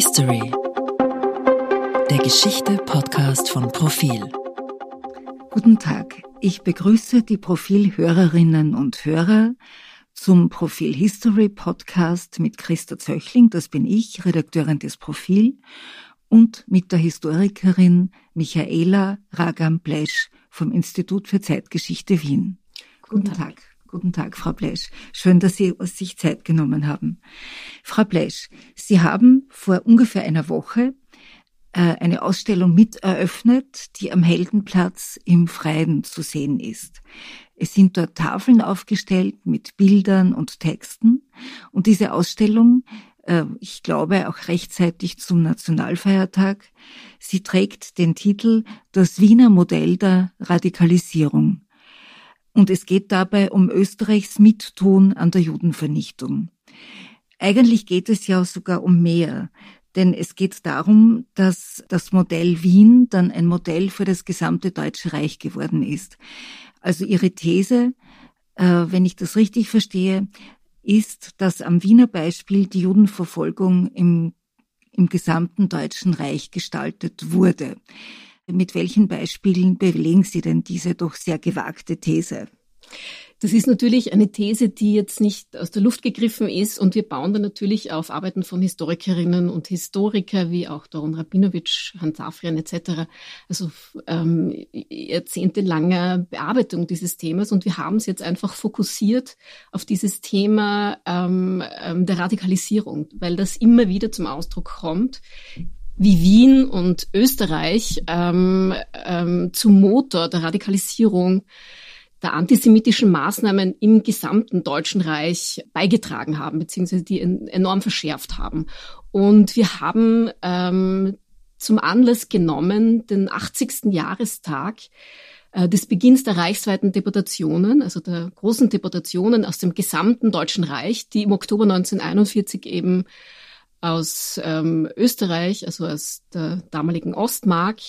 History. Der Geschichte-Podcast von Profil. Guten Tag. Ich begrüße die Profil-Hörerinnen und Hörer zum Profil History Podcast mit Christa Zöchling, das bin ich, Redakteurin des Profil, und mit der Historikerin Michaela Ragam-Blesch vom Institut für Zeitgeschichte Wien. Guten, Guten Tag. Tag. Guten Tag, Frau Blesch. Schön, dass Sie sich Zeit genommen haben. Frau Blesch, Sie haben vor ungefähr einer Woche äh, eine Ausstellung mit eröffnet, die am Heldenplatz im Freien zu sehen ist. Es sind dort Tafeln aufgestellt mit Bildern und Texten und diese Ausstellung, äh, ich glaube auch rechtzeitig zum Nationalfeiertag, sie trägt den Titel Das Wiener Modell der Radikalisierung. Und es geht dabei um Österreichs Mittun an der Judenvernichtung. Eigentlich geht es ja sogar um mehr, denn es geht darum, dass das Modell Wien dann ein Modell für das gesamte Deutsche Reich geworden ist. Also ihre These, äh, wenn ich das richtig verstehe, ist, dass am Wiener Beispiel die Judenverfolgung im, im gesamten Deutschen Reich gestaltet wurde. Mit welchen Beispielen belegen Sie denn diese doch sehr gewagte These? Das ist natürlich eine These, die jetzt nicht aus der Luft gegriffen ist und wir bauen da natürlich auf Arbeiten von Historikerinnen und Historiker wie auch Doron Rabinowitsch, Hans Afrian etc. Also ähm, jahrzehntelange Bearbeitung dieses Themas und wir haben es jetzt einfach fokussiert auf dieses Thema ähm, ähm der Radikalisierung, weil das immer wieder zum Ausdruck kommt wie Wien und Österreich ähm, ähm, zum Motor der Radikalisierung der antisemitischen Maßnahmen im gesamten Deutschen Reich beigetragen haben, beziehungsweise die enorm verschärft haben. Und wir haben ähm, zum Anlass genommen den 80. Jahrestag äh, des Beginns der reichsweiten Deportationen, also der großen Deportationen aus dem gesamten Deutschen Reich, die im Oktober 1941 eben aus ähm, Österreich, also aus der damaligen Ostmark,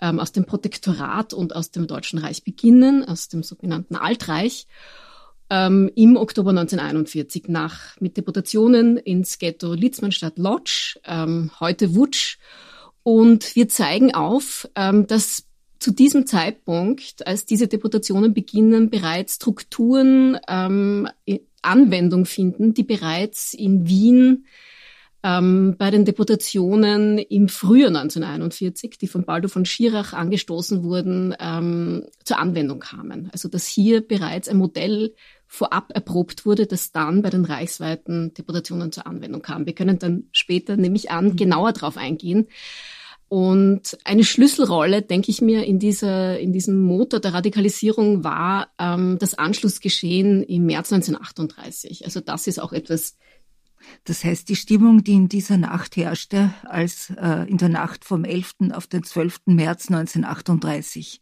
ähm, aus dem Protektorat und aus dem Deutschen Reich beginnen, aus dem sogenannten Altreich, ähm, im Oktober 1941 nach mit Deputationen ins Ghetto Litzmannstadt Lodz, ähm, heute Wutsch. Und wir zeigen auf, ähm, dass zu diesem Zeitpunkt, als diese Deputationen beginnen, bereits Strukturen ähm, Anwendung finden, die bereits in Wien ähm, bei den Deputationen im Frühjahr 1941, die von Baldo von Schirach angestoßen wurden, ähm, zur Anwendung kamen. Also dass hier bereits ein Modell vorab erprobt wurde, das dann bei den reichsweiten Deputationen zur Anwendung kam. Wir können dann später, nehme ich an, genauer darauf eingehen. Und eine Schlüsselrolle, denke ich mir, in dieser, in diesem Motor der Radikalisierung war ähm, das Anschlussgeschehen im März 1938. Also das ist auch etwas das heißt, die Stimmung, die in dieser Nacht herrschte, als äh, in der Nacht vom 11. auf den 12. März 1938.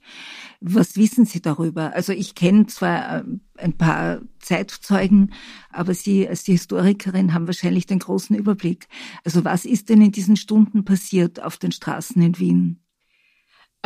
Was wissen Sie darüber? Also ich kenne zwar äh, ein paar Zeitzeugen, aber Sie als die Historikerin haben wahrscheinlich den großen Überblick. Also was ist denn in diesen Stunden passiert auf den Straßen in Wien?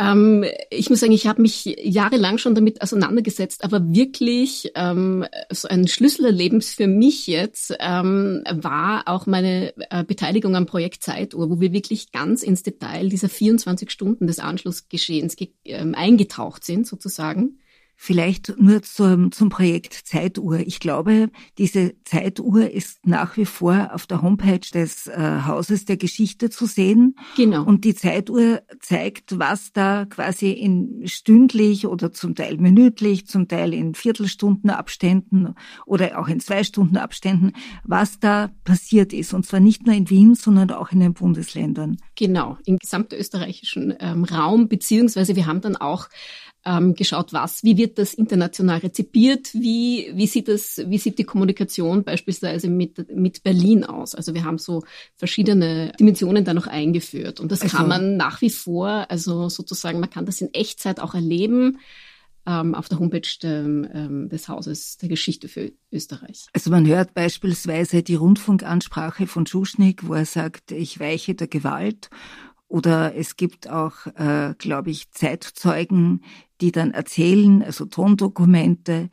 Ähm, ich muss sagen, ich habe mich jahrelang schon damit auseinandergesetzt, aber wirklich ähm, so ein Schlüsselerlebnis für mich jetzt ähm, war auch meine äh, Beteiligung am Projekt Zeituhr, wo wir wirklich ganz ins Detail dieser 24 Stunden des Anschlussgeschehens ähm, eingetaucht sind, sozusagen. Vielleicht nur zum, zum Projekt Zeituhr. Ich glaube, diese Zeituhr ist nach wie vor auf der Homepage des äh, Hauses der Geschichte zu sehen. Genau. Und die Zeituhr zeigt, was da quasi in stündlich oder zum Teil minütlich, zum Teil in Viertelstundenabständen oder auch in zwei Stunden Abständen, was da passiert ist. Und zwar nicht nur in Wien, sondern auch in den Bundesländern. Genau, im gesamtösterreichischen ähm, Raum, beziehungsweise wir haben dann auch ähm, geschaut, was, wie wird das international rezipiert, wie, wie sieht das, wie sieht die Kommunikation beispielsweise mit, mit Berlin aus? Also wir haben so verschiedene Dimensionen da noch eingeführt und das also, kann man nach wie vor, also sozusagen, man kann das in Echtzeit auch erleben ähm, auf der Homepage de, ähm, des Hauses der Geschichte für Österreich. Also man hört beispielsweise die Rundfunkansprache von Schuschnigg, wo er sagt, ich weiche der Gewalt oder es gibt auch, äh, glaube ich, Zeitzeugen, die dann erzählen, also Tondokumente,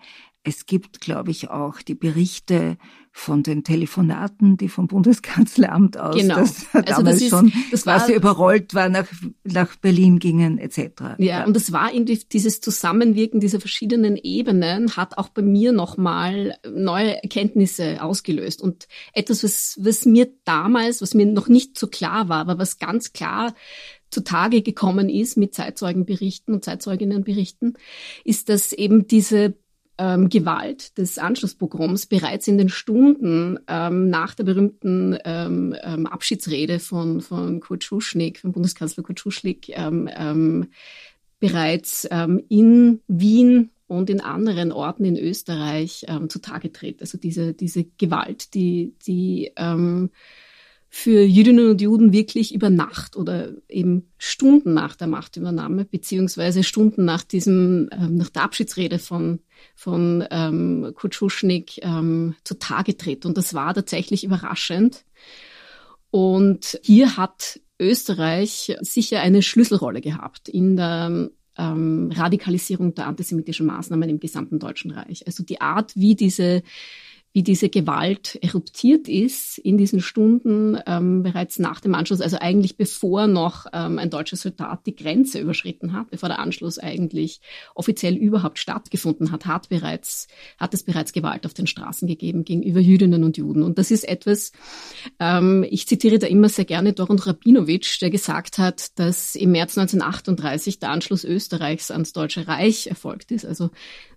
es gibt, glaube ich, auch die Berichte von den Telefonaten, die vom Bundeskanzleramt aus, genau. das also damals das ist, schon das quasi war, überrollt war, nach, nach Berlin gingen etc. Ja, ja, und es war irgendwie dieses Zusammenwirken dieser verschiedenen Ebenen hat auch bei mir nochmal neue Erkenntnisse ausgelöst. Und etwas, was, was mir damals, was mir noch nicht so klar war, aber was ganz klar zutage gekommen ist mit Zeitzeugenberichten und Zeitzeuginnenberichten, ist, dass eben diese ähm, Gewalt des Anschlusspogroms bereits in den Stunden ähm, nach der berühmten ähm, ähm, Abschiedsrede von, von Kurt Schuschnigg, von Bundeskanzler Kurt Schuschnigg, ähm, ähm, bereits in Wien und in anderen Orten in Österreich zutage tritt. Also diese, diese Gewalt, die, die für Jüdinnen und Juden wirklich über Nacht oder eben Stunden nach der Machtübernahme, beziehungsweise Stunden nach diesem, ähm, nach der Abschiedsrede von, von ähm, Kurt Schuschnigg ähm, zutage tritt. Und das war tatsächlich überraschend. Und hier hat Österreich sicher eine Schlüsselrolle gehabt in der ähm, Radikalisierung der antisemitischen Maßnahmen im gesamten Deutschen Reich. Also die Art, wie diese wie diese Gewalt eruptiert ist in diesen Stunden ähm, bereits nach dem Anschluss, also eigentlich bevor noch ähm, ein deutscher Soldat die Grenze überschritten hat, bevor der Anschluss eigentlich offiziell überhaupt stattgefunden hat, hat bereits hat es bereits Gewalt auf den Straßen gegeben gegenüber Jüdinnen und Juden. Und das ist etwas, ähm, ich zitiere da immer sehr gerne Doron Rabinowitsch, der gesagt hat, dass im März 1938 der Anschluss Österreichs ans Deutsche Reich erfolgt ist. Also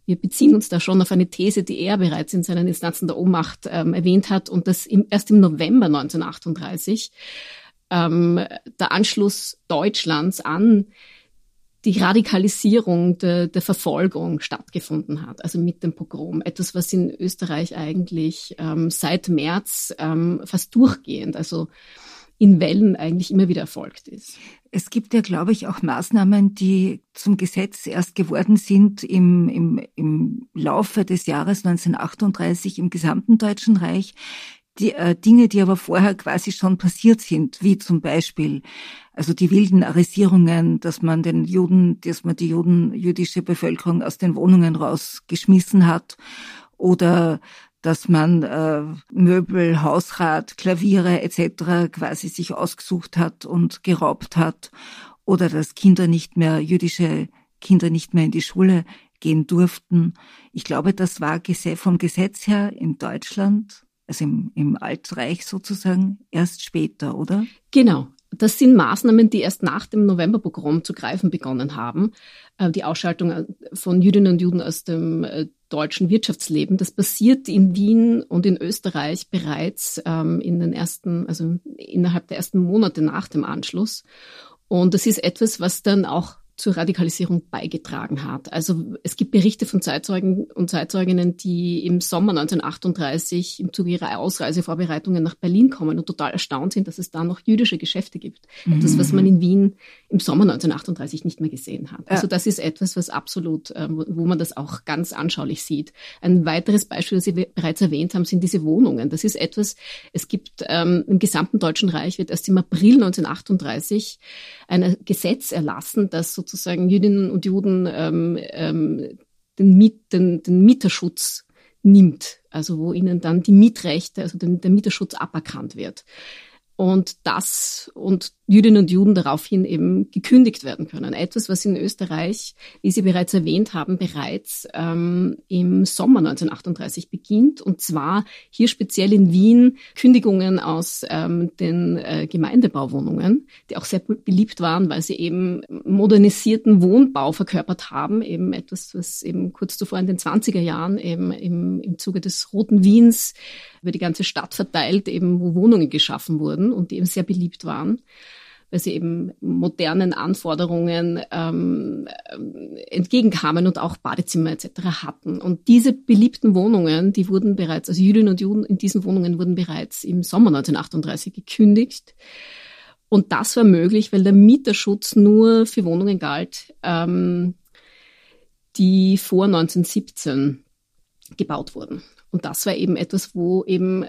wir beziehen uns da schon auf eine These, die er bereits in seinen Instanzen der Ohnmacht ähm, erwähnt hat und das im, erst im November 1938 ähm, der Anschluss Deutschlands an die Radikalisierung der, der Verfolgung stattgefunden hat, also mit dem Pogrom. Etwas, was in Österreich eigentlich ähm, seit März ähm, fast durchgehend, also in Wellen eigentlich immer wieder erfolgt ist. Es gibt ja, glaube ich, auch Maßnahmen, die zum Gesetz erst geworden sind im, im, im Laufe des Jahres 1938 im gesamten Deutschen Reich. Die äh, Dinge, die aber vorher quasi schon passiert sind, wie zum Beispiel also die wilden Arisierungen, dass man den Juden, dass man die Juden, jüdische Bevölkerung aus den Wohnungen rausgeschmissen hat oder dass man äh, Möbel, Hausrat, Klaviere etc. quasi sich ausgesucht hat und geraubt hat oder dass Kinder nicht mehr, jüdische Kinder nicht mehr in die Schule gehen durften. Ich glaube, das war vom Gesetz her in Deutschland, also im, im Altreich sozusagen, erst später, oder? Genau. Das sind Maßnahmen, die erst nach dem Novemberpogrom zu greifen begonnen haben. Äh, die Ausschaltung von Jüdinnen und Juden aus dem äh, deutschen Wirtschaftsleben. Das passiert in Wien und in Österreich bereits ähm, in den ersten, also innerhalb der ersten Monate nach dem Anschluss. Und das ist etwas, was dann auch zur Radikalisierung beigetragen hat. Also es gibt Berichte von Zeitzeugen und Zeitzeuginnen, die im Sommer 1938 im Zuge ihrer Ausreisevorbereitungen nach Berlin kommen und total erstaunt sind, dass es da noch jüdische Geschäfte gibt. Mhm. Etwas, was man in Wien im Sommer 1938 nicht mehr gesehen hat. Also das ist etwas, was absolut, ähm, wo man das auch ganz anschaulich sieht. Ein weiteres Beispiel, das Sie bereits erwähnt haben, sind diese Wohnungen. Das ist etwas, es gibt ähm, im gesamten Deutschen Reich wird erst im April 1938 ein Gesetz erlassen, das sozusagen Jüdinnen und Juden ähm, ähm, den, Miet, den, den Mieterschutz nimmt, also wo ihnen dann die Mietrechte, also den, der Mieterschutz aberkannt wird. Und das und Jüdinnen und Juden daraufhin eben gekündigt werden können. Etwas, was in Österreich, wie Sie bereits erwähnt haben, bereits ähm, im Sommer 1938 beginnt. Und zwar hier speziell in Wien Kündigungen aus ähm, den äh, Gemeindebauwohnungen, die auch sehr beliebt waren, weil sie eben modernisierten Wohnbau verkörpert haben. Eben etwas, was eben kurz zuvor in den 20er Jahren eben im, im Zuge des Roten Wiens über die ganze Stadt verteilt, eben wo Wohnungen geschaffen wurden und die eben sehr beliebt waren weil sie eben modernen Anforderungen ähm, entgegenkamen und auch Badezimmer etc. hatten. Und diese beliebten Wohnungen, die wurden bereits, also Jüdinnen und Juden in diesen Wohnungen wurden bereits im Sommer 1938 gekündigt. Und das war möglich, weil der Mieterschutz nur für Wohnungen galt, ähm, die vor 1917 gebaut wurden. Und das war eben etwas, wo eben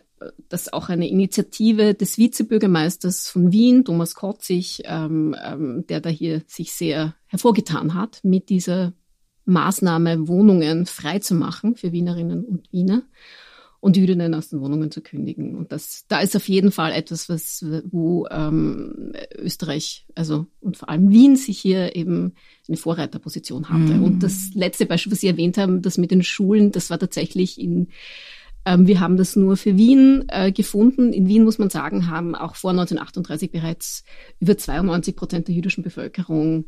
das auch eine Initiative des Vizebürgermeisters von Wien, Thomas Kotzig, ähm, ähm, der da hier sich sehr hervorgetan hat mit dieser Maßnahme, Wohnungen freizumachen für Wienerinnen und Wiener und Jüdinnen aus den Wohnungen zu kündigen. Und das, da ist auf jeden Fall etwas, was, wo ähm, Österreich, also und vor allem Wien sich hier eben eine Vorreiterposition hatte. Mhm. Und das letzte Beispiel, was Sie erwähnt haben, das mit den Schulen, das war tatsächlich in ähm, wir haben das nur für Wien äh, gefunden. In Wien muss man sagen, haben auch vor 1938 bereits über 92 Prozent der jüdischen Bevölkerung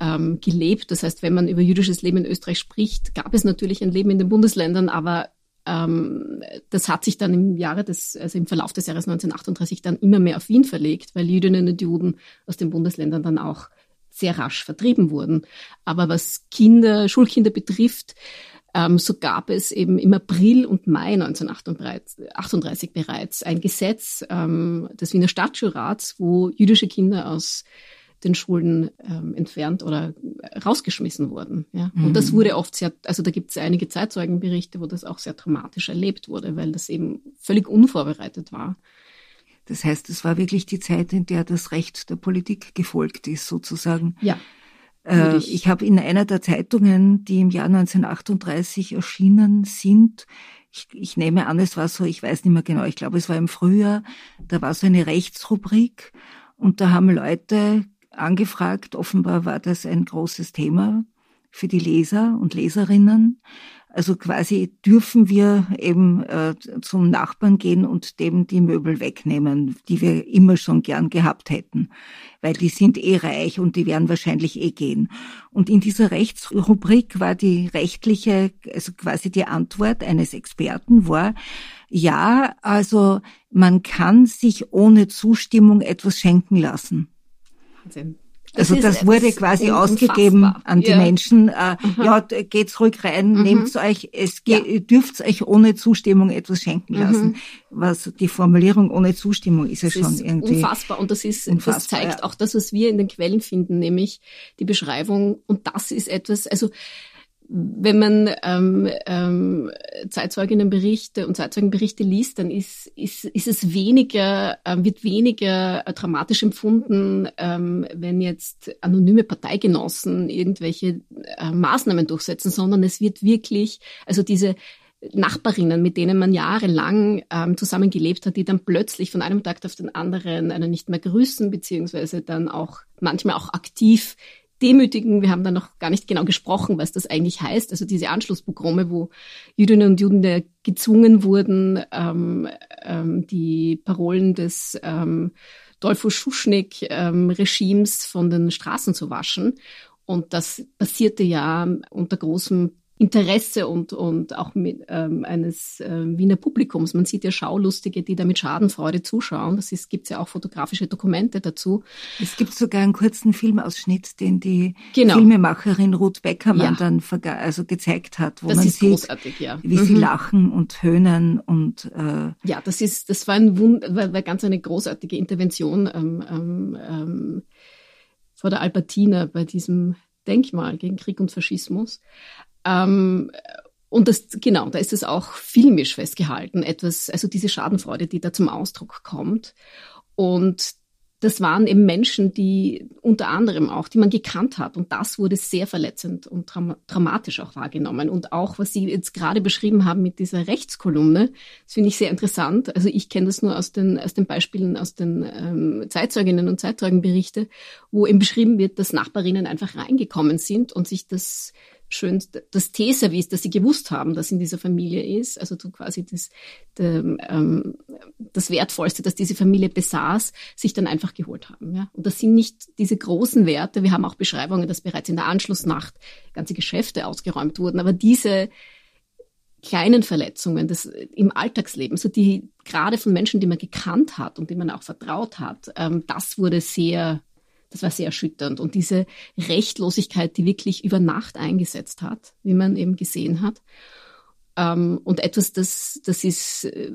ähm, gelebt. Das heißt, wenn man über jüdisches Leben in Österreich spricht, gab es natürlich ein Leben in den Bundesländern, aber ähm, das hat sich dann im Jahre des, also im Verlauf des Jahres 1938 dann immer mehr auf Wien verlegt, weil Jüdinnen und Juden aus den Bundesländern dann auch sehr rasch vertrieben wurden. Aber was Kinder, Schulkinder betrifft, ähm, so gab es eben im April und Mai 1938 bereits ein Gesetz ähm, des Wiener Stadtschulrats, wo jüdische Kinder aus den Schulen ähm, entfernt oder rausgeschmissen wurden. Ja? Mhm. Und das wurde oft sehr, also da gibt es einige Zeitzeugenberichte, wo das auch sehr dramatisch erlebt wurde, weil das eben völlig unvorbereitet war. Das heißt, es war wirklich die Zeit, in der das Recht der Politik gefolgt ist, sozusagen. Ja. Äh, ich, habe in einer der Zeitungen, die im Jahr 1938 erschienen sind, ich, ich nehme an, es war so, ich weiß nicht mehr genau, ich glaube, es war im Frühjahr, da war so eine Rechtsrubrik und da haben Leute angefragt. Offenbar war das ein großes Thema für die Leser und Leserinnen. Also quasi dürfen wir eben äh, zum Nachbarn gehen und dem die Möbel wegnehmen, die wir immer schon gern gehabt hätten, weil die sind eh reich und die werden wahrscheinlich eh gehen. Und in dieser Rechtsrubrik war die rechtliche, also quasi die Antwort eines Experten war, ja, also man kann sich ohne Zustimmung etwas schenken lassen. Wahnsinn. Das also das wurde quasi ausgegeben an die ja. Menschen. Äh, ja, geht's ruhig rein, mhm. nehmt's euch, es ja. dürft euch ohne Zustimmung etwas schenken mhm. lassen. Mhm. Was die Formulierung ohne Zustimmung ist ja das schon ist irgendwie unfassbar. Und das ist, unfassbar, das zeigt ja. auch das, was wir in den Quellen finden, nämlich die Beschreibung. Und das ist etwas, also wenn man ähm, ähm, Zeitzeuginnenberichte und Zeitzeugenberichte liest, dann ist, ist, ist es weniger, äh, wird weniger äh, dramatisch empfunden, ähm, wenn jetzt anonyme Parteigenossen irgendwelche äh, Maßnahmen durchsetzen, sondern es wird wirklich, also diese Nachbarinnen, mit denen man jahrelang ähm, zusammengelebt hat, die dann plötzlich von einem Tag auf den anderen einen nicht mehr grüßen, beziehungsweise dann auch manchmal auch aktiv demütigen. Wir haben da noch gar nicht genau gesprochen, was das eigentlich heißt. Also diese Anschlusspogrome, wo Jüdinnen und Juden gezwungen wurden, ähm, ähm, die Parolen des ähm, Dolfo Schuschnigg-Regimes ähm, von den Straßen zu waschen. Und das passierte ja unter großem Interesse und, und auch mit, ähm, eines äh, Wiener Publikums. Man sieht ja Schaulustige, die da mit Schadenfreude zuschauen. Das ist, gibt's ja auch fotografische Dokumente dazu. Es gibt sogar einen kurzen Filmausschnitt, den die genau. Filmemacherin Ruth Beckermann ja. dann also gezeigt hat, wo das man sieht, ja. wie mhm. sie lachen und höhnen und äh ja, das ist, das war ein Wund, war, war ganz eine großartige Intervention ähm, ähm, ähm, vor der Albertina bei diesem Denkmal gegen Krieg und Faschismus. Ähm, und das, genau, da ist es auch filmisch festgehalten, etwas, also diese Schadenfreude, die da zum Ausdruck kommt. Und das waren eben Menschen, die unter anderem auch, die man gekannt hat. Und das wurde sehr verletzend und dramatisch auch wahrgenommen. Und auch, was Sie jetzt gerade beschrieben haben mit dieser Rechtskolumne, das finde ich sehr interessant. Also ich kenne das nur aus den, aus den Beispielen aus den ähm, Zeitzeuginnen und Zeitzeugenberichte, wo eben beschrieben wird, dass Nachbarinnen einfach reingekommen sind und sich das schön das Teeservice, dass sie gewusst haben, dass in dieser Familie ist, also so quasi das, der, ähm, das Wertvollste, das diese Familie besaß, sich dann einfach geholt haben. Ja? Und das sind nicht diese großen Werte. Wir haben auch Beschreibungen, dass bereits in der Anschlussnacht ganze Geschäfte ausgeräumt wurden. Aber diese kleinen Verletzungen das, im Alltagsleben, so die gerade von Menschen, die man gekannt hat und die man auch vertraut hat, ähm, das wurde sehr das war sehr erschütternd. Und diese Rechtlosigkeit, die wirklich über Nacht eingesetzt hat, wie man eben gesehen hat. Ähm, und etwas, das, das ist äh,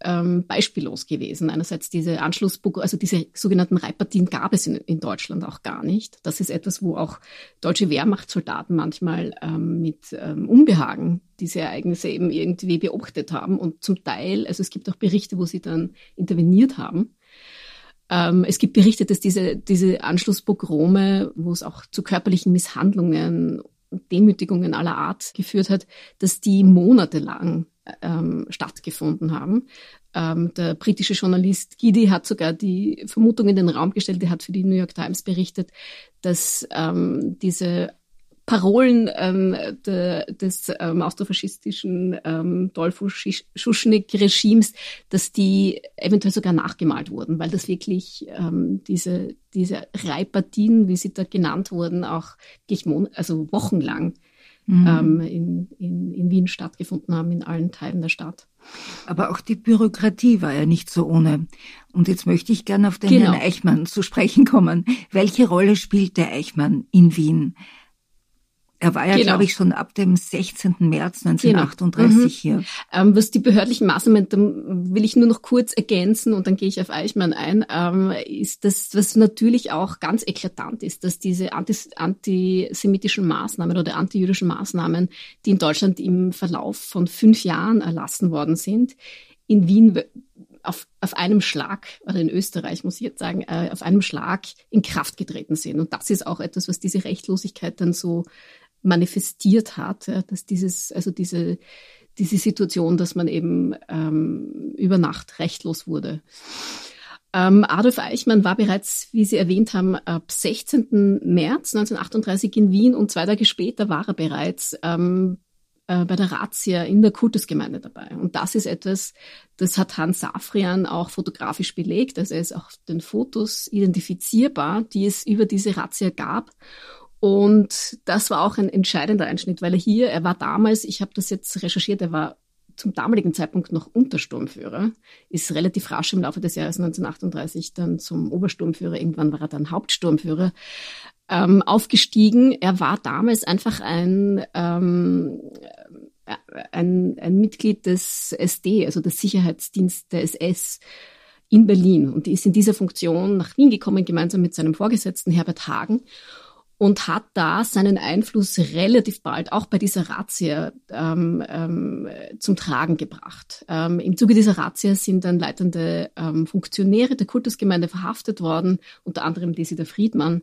ähm, beispiellos gewesen. Einerseits diese Anschlussprogramme, also diese sogenannten Reitpartien gab es in, in, Deutschland auch gar nicht. Das ist etwas, wo auch deutsche Wehrmachtssoldaten manchmal ähm, mit Unbehagen diese Ereignisse eben irgendwie beobachtet haben und zum Teil, also es gibt auch Berichte, wo sie dann interveniert haben. Ähm, es gibt Berichte, dass diese, diese Anschlusspogrome, wo es auch zu körperlichen Misshandlungen Demütigungen aller Art geführt hat, dass die monatelang ähm, stattgefunden haben. Ähm, der britische Journalist Gidi hat sogar die Vermutung in den Raum gestellt, er hat für die New York Times berichtet, dass ähm, diese Parolen ähm, de, des ähm, austrofaschistischen ähm, Dolfo-Schuschnigg-Regimes, dass die eventuell sogar nachgemalt wurden, weil das wirklich ähm, diese, diese Reitpartien, wie sie da genannt wurden, auch also wochenlang mhm. ähm, in, in, in Wien stattgefunden haben, in allen Teilen der Stadt. Aber auch die Bürokratie war ja nicht so ohne. Und jetzt möchte ich gerne auf den genau. Herrn Eichmann zu sprechen kommen. Welche Rolle spielt der Eichmann in Wien? Er war ja, genau. glaube ich, schon ab dem 16. März 1938 genau. mhm. hier. Ähm, was die behördlichen Maßnahmen, da will ich nur noch kurz ergänzen und dann gehe ich auf Eichmann ein, ähm, ist das, was natürlich auch ganz eklatant ist, dass diese antis antisemitischen Maßnahmen oder antijüdischen Maßnahmen, die in Deutschland im Verlauf von fünf Jahren erlassen worden sind, in Wien auf, auf einem Schlag, oder in Österreich muss ich jetzt sagen, äh, auf einem Schlag in Kraft getreten sind. Und das ist auch etwas, was diese Rechtlosigkeit dann so manifestiert hat, ja, dass dieses, also diese, diese Situation, dass man eben ähm, über Nacht rechtlos wurde. Ähm, Adolf Eichmann war bereits, wie Sie erwähnt haben, ab 16. März 1938 in Wien und zwei Tage später war er bereits ähm, äh, bei der Razzia in der Kultusgemeinde dabei. Und das ist etwas, das hat Hans Safrian auch fotografisch belegt. Also er ist auch den Fotos identifizierbar, die es über diese Razzia gab. Und das war auch ein entscheidender Einschnitt, weil er hier, er war damals, ich habe das jetzt recherchiert, er war zum damaligen Zeitpunkt noch Untersturmführer, ist relativ rasch im Laufe des Jahres 1938 dann zum Obersturmführer, irgendwann war er dann Hauptsturmführer, ähm, aufgestiegen. Er war damals einfach ein, ähm, ein, ein Mitglied des SD, also des Sicherheitsdienstes der SS in Berlin und ist in dieser Funktion nach Wien gekommen, gemeinsam mit seinem Vorgesetzten Herbert Hagen und hat da seinen Einfluss relativ bald auch bei dieser Razzia ähm, ähm, zum Tragen gebracht. Ähm, Im Zuge dieser Razzia sind dann leitende ähm, Funktionäre der Kultusgemeinde verhaftet worden, unter anderem Desider Friedmann,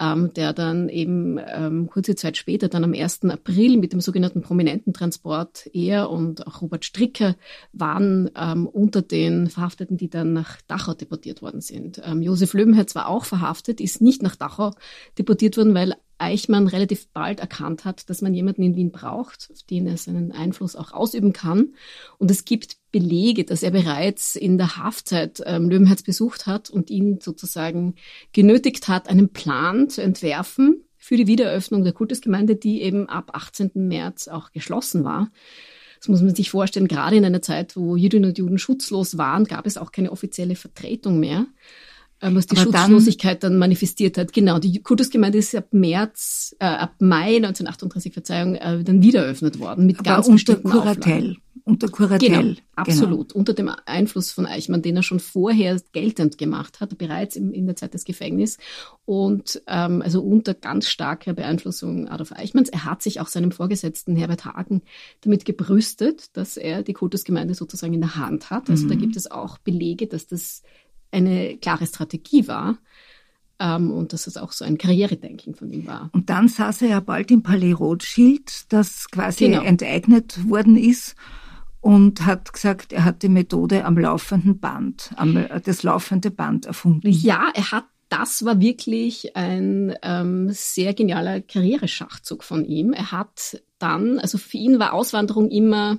ähm, der dann eben ähm, kurze Zeit später, dann am 1. April mit dem sogenannten Prominententransport, er und auch Robert Stricker waren ähm, unter den Verhafteten, die dann nach Dachau deportiert worden sind. Ähm, Josef Löwenherz war auch verhaftet, ist nicht nach Dachau deportiert worden, weil Eichmann relativ bald erkannt hat, dass man jemanden in Wien braucht, auf den er seinen Einfluss auch ausüben kann. Und es gibt Belege, dass er bereits in der Haftzeit ähm, Löwenherz besucht hat und ihn sozusagen genötigt hat, einen Plan zu entwerfen für die Wiedereröffnung der Kultusgemeinde, die eben ab 18. März auch geschlossen war. Das muss man sich vorstellen, gerade in einer Zeit, wo Jüdinnen und Juden schutzlos waren, gab es auch keine offizielle Vertretung mehr. Ähm, was die Aber Schutzlosigkeit dann, dann, manifestiert hat. Genau, die Kultusgemeinde ist ab März, äh, ab Mai 1938, Verzeihung, äh, dann wieder eröffnet worden mit ganz unter Kuratell. Unter Kuratell. Genau, genau, absolut. Genau. Unter dem Einfluss von Eichmann, den er schon vorher geltend gemacht hat, bereits im, in der Zeit des Gefängnisses. Und ähm, also unter ganz starker Beeinflussung Adolf Eichmanns. Er hat sich auch seinem Vorgesetzten Herbert Hagen damit gebrüstet, dass er die Kultusgemeinde sozusagen in der Hand hat. Also mhm. da gibt es auch Belege, dass das eine klare Strategie war ähm, und dass es auch so ein Karrieredenken von ihm war. Und dann saß er ja bald im Palais Rothschild, das quasi genau. enteignet worden ist und hat gesagt, er hat die Methode am laufenden Band, am, das laufende Band erfunden. Ja, er hat das war wirklich ein ähm, sehr genialer Karriereschachzug von ihm. Er hat dann, also für ihn war Auswanderung immer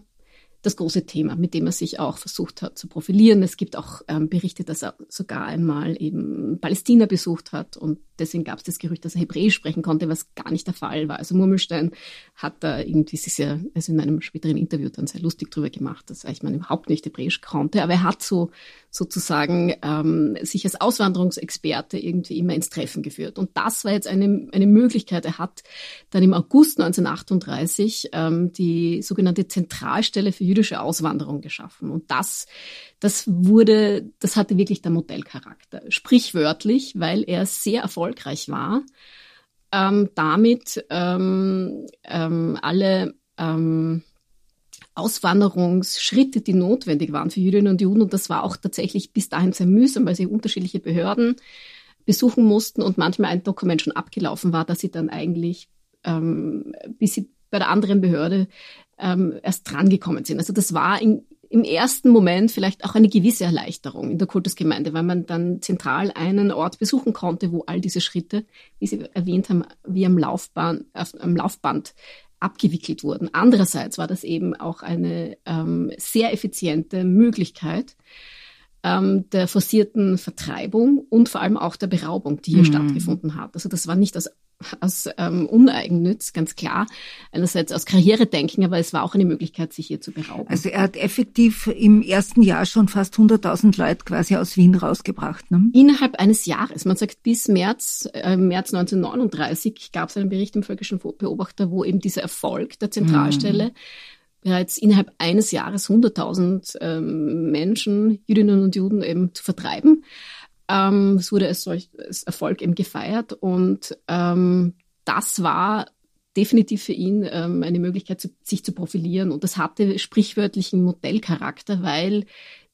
das große Thema, mit dem er sich auch versucht hat zu profilieren. Es gibt auch ähm, Berichte, dass er sogar einmal eben Palästina besucht hat und deswegen gab es das Gerücht, dass er Hebräisch sprechen konnte, was gar nicht der Fall war. Also Murmelstein hat da irgendwie sich sehr, also in einem späteren Interview dann sehr lustig drüber gemacht, dass ich meine überhaupt nicht Hebräisch konnte, aber er hat so sozusagen ähm, sich als Auswanderungsexperte irgendwie immer ins Treffen geführt. Und das war jetzt eine, eine Möglichkeit. Er hat dann im August 1938 ähm, die sogenannte Zentralstelle für jüdische Auswanderung geschaffen. Und das, das wurde, das hatte wirklich der Modellcharakter. Sprichwörtlich, weil er sehr erfolgreich war, ähm, damit ähm, ähm, alle ähm, Auswanderungsschritte, die notwendig waren für Jüdinnen und Juden. Und das war auch tatsächlich bis dahin sehr mühsam, weil sie unterschiedliche Behörden besuchen mussten und manchmal ein Dokument schon abgelaufen war, dass sie dann eigentlich ähm, bis sie bei der anderen Behörde ähm, erst drangekommen sind. Also das war in, im ersten Moment vielleicht auch eine gewisse Erleichterung in der Kultusgemeinde, weil man dann zentral einen Ort besuchen konnte, wo all diese Schritte, wie Sie erwähnt haben, wie am Laufbahn, auf, am Laufband abgewickelt wurden. Andererseits war das eben auch eine ähm, sehr effiziente Möglichkeit ähm, der forcierten Vertreibung und vor allem auch der Beraubung, die hier mhm. stattgefunden hat. Also das war nicht aus aus ähm, Uneigennütz, ganz klar. Einerseits aus Karrieredenken, aber es war auch eine Möglichkeit, sich hier zu berauben. Also er hat effektiv im ersten Jahr schon fast 100.000 Leute quasi aus Wien rausgebracht. Ne? Innerhalb eines Jahres. Man sagt, bis März, äh, März 1939 gab es einen Bericht im Völkischen Beobachter, wo eben dieser Erfolg der Zentralstelle mhm bereits innerhalb eines Jahres 100.000 ähm, Menschen, Jüdinnen und Juden eben zu vertreiben. Ähm, es wurde als, solch, als Erfolg eben gefeiert und ähm, das war definitiv für ihn ähm, eine Möglichkeit, zu, sich zu profilieren. Und das hatte sprichwörtlichen Modellcharakter, weil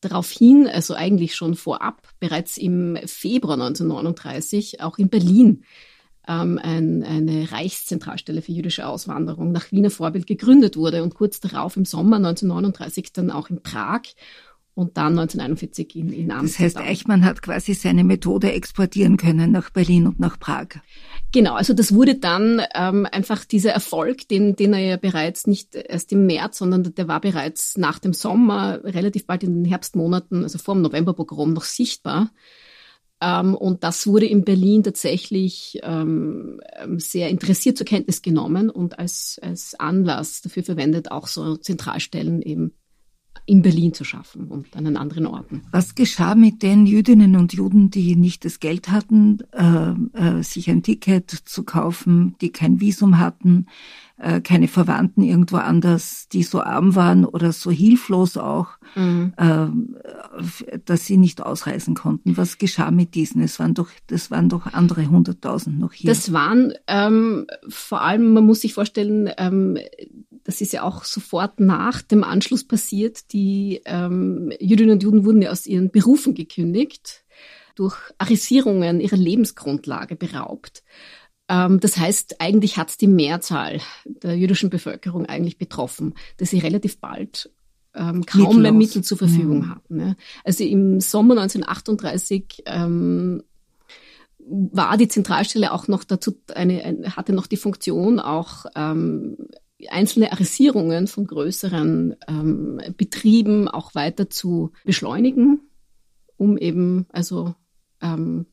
daraufhin, also eigentlich schon vorab, bereits im Februar 1939 auch in Berlin ähm, ein, eine Reichszentralstelle für jüdische Auswanderung nach Wiener Vorbild gegründet wurde und kurz darauf im Sommer 1939 dann auch in Prag und dann 1941 in, in Amsterdam. Das heißt, Eichmann hat quasi seine Methode exportieren können nach Berlin und nach Prag. Genau, also das wurde dann ähm, einfach dieser Erfolg, den, den er ja bereits nicht erst im März, sondern der war bereits nach dem Sommer, relativ bald in den Herbstmonaten, also vor dem Novemberpogrom noch sichtbar. Ähm, und das wurde in Berlin tatsächlich ähm, ähm sehr interessiert zur Kenntnis genommen und als, als Anlass dafür verwendet, auch so Zentralstellen eben in Berlin zu schaffen und an anderen Orten. Was geschah mit den Jüdinnen und Juden, die nicht das Geld hatten, äh, äh, sich ein Ticket zu kaufen, die kein Visum hatten, äh, keine Verwandten irgendwo anders, die so arm waren oder so hilflos auch, mhm. äh, dass sie nicht ausreisen konnten? Was geschah mit diesen? Es waren doch, das waren doch andere hunderttausend noch hier. Das waren ähm, vor allem, man muss sich vorstellen, ähm, das ist ja auch sofort nach dem Anschluss passiert. Die ähm, Jüdinnen und Juden wurden ja aus ihren Berufen gekündigt, durch Arisierungen ihrer Lebensgrundlage beraubt. Ähm, das heißt, eigentlich hat es die Mehrzahl der jüdischen Bevölkerung eigentlich betroffen, dass sie relativ bald ähm, kaum Mittellos. mehr Mittel zur Verfügung mhm. hatten. Ne? Also im Sommer 1938 ähm, war die Zentralstelle auch noch dazu eine, hatte noch die Funktion, auch ähm, einzelne Arisierungen von größeren ähm, Betrieben auch weiter zu beschleunigen, um eben, also ähm,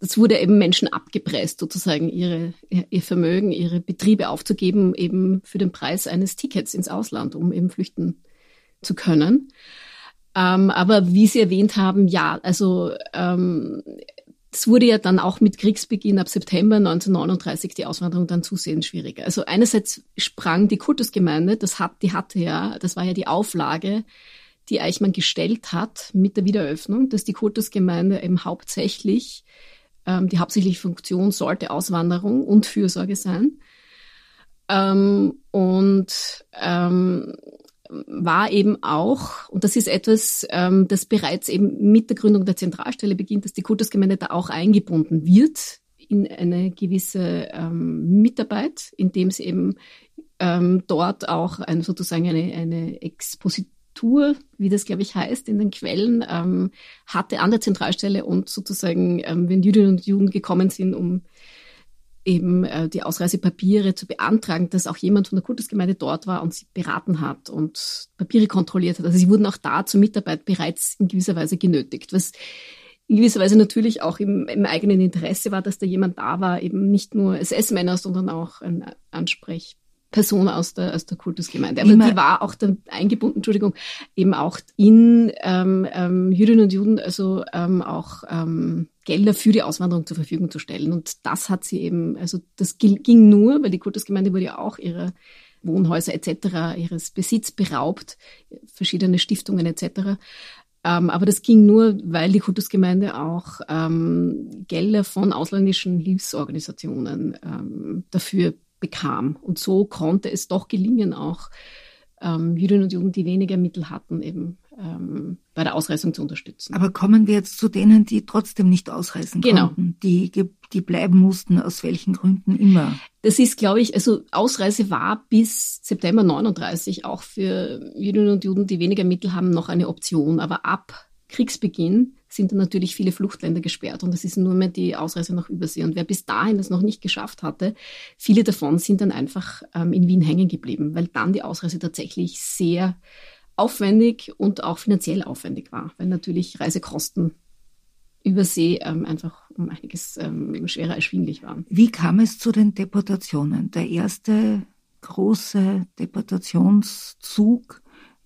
das wurde eben Menschen abgepresst, sozusagen ihre, ihr Vermögen, ihre Betriebe aufzugeben, eben für den Preis eines Tickets ins Ausland, um eben flüchten zu können. Ähm, aber wie Sie erwähnt haben, ja, also ähm, es wurde ja dann auch mit Kriegsbeginn ab September 1939 die Auswanderung dann zusehends schwieriger. Also einerseits sprang die Kultusgemeinde, das hat, die hatte ja, das war ja die Auflage, die Eichmann gestellt hat mit der Wiedereröffnung, dass die Kultusgemeinde eben hauptsächlich, ähm, die hauptsächliche Funktion sollte Auswanderung und Fürsorge sein. Ähm, und ähm, war eben auch, und das ist etwas, ähm, das bereits eben mit der Gründung der Zentralstelle beginnt, dass die Kultusgemeinde da auch eingebunden wird in eine gewisse ähm, Mitarbeit, indem sie eben ähm, dort auch ein, sozusagen eine, eine Expositur, wie das glaube ich heißt, in den Quellen ähm, hatte an der Zentralstelle und sozusagen, ähm, wenn Jüdinnen und Juden gekommen sind, um eben äh, die Ausreisepapiere zu beantragen, dass auch jemand von der Kultusgemeinde dort war und sie beraten hat und Papiere kontrolliert hat. Also sie wurden auch da zur Mitarbeit bereits in gewisser Weise genötigt, was in gewisser Weise natürlich auch im, im eigenen Interesse war, dass da jemand da war, eben nicht nur SS-Männer, sondern auch ein Ansprech Person aus der, aus der Kultusgemeinde. Aber Immer. die war auch dann eingebunden, Entschuldigung, eben auch in ähm, ähm, Jüdinnen und Juden, also ähm, auch ähm, Gelder für die Auswanderung zur Verfügung zu stellen. Und das hat sie eben, also das ging nur, weil die Kultusgemeinde wurde ja auch ihre Wohnhäuser etc., ihres Besitz beraubt, verschiedene Stiftungen etc. Ähm, aber das ging nur, weil die Kultusgemeinde auch ähm, Gelder von ausländischen Hilfsorganisationen ähm, dafür bekam. Und so konnte es doch gelingen, auch ähm, Jüdinnen und Juden, die weniger Mittel hatten, eben ähm, bei der Ausreisung zu unterstützen. Aber kommen wir jetzt zu denen, die trotzdem nicht ausreisen genau. konnten, die, die bleiben mussten, aus welchen Gründen immer? Das ist, glaube ich, also Ausreise war bis September 39 auch für Jüdinnen und Juden, die weniger Mittel haben, noch eine Option. Aber ab Kriegsbeginn sind dann natürlich viele Fluchtländer gesperrt und es ist nur mehr die Ausreise nach Übersee. Und wer bis dahin das noch nicht geschafft hatte, viele davon sind dann einfach ähm, in Wien hängen geblieben, weil dann die Ausreise tatsächlich sehr aufwendig und auch finanziell aufwendig war, weil natürlich Reisekosten über See ähm, einfach um einiges ähm, schwerer erschwinglich waren. Wie kam es zu den Deportationen? Der erste große Deportationszug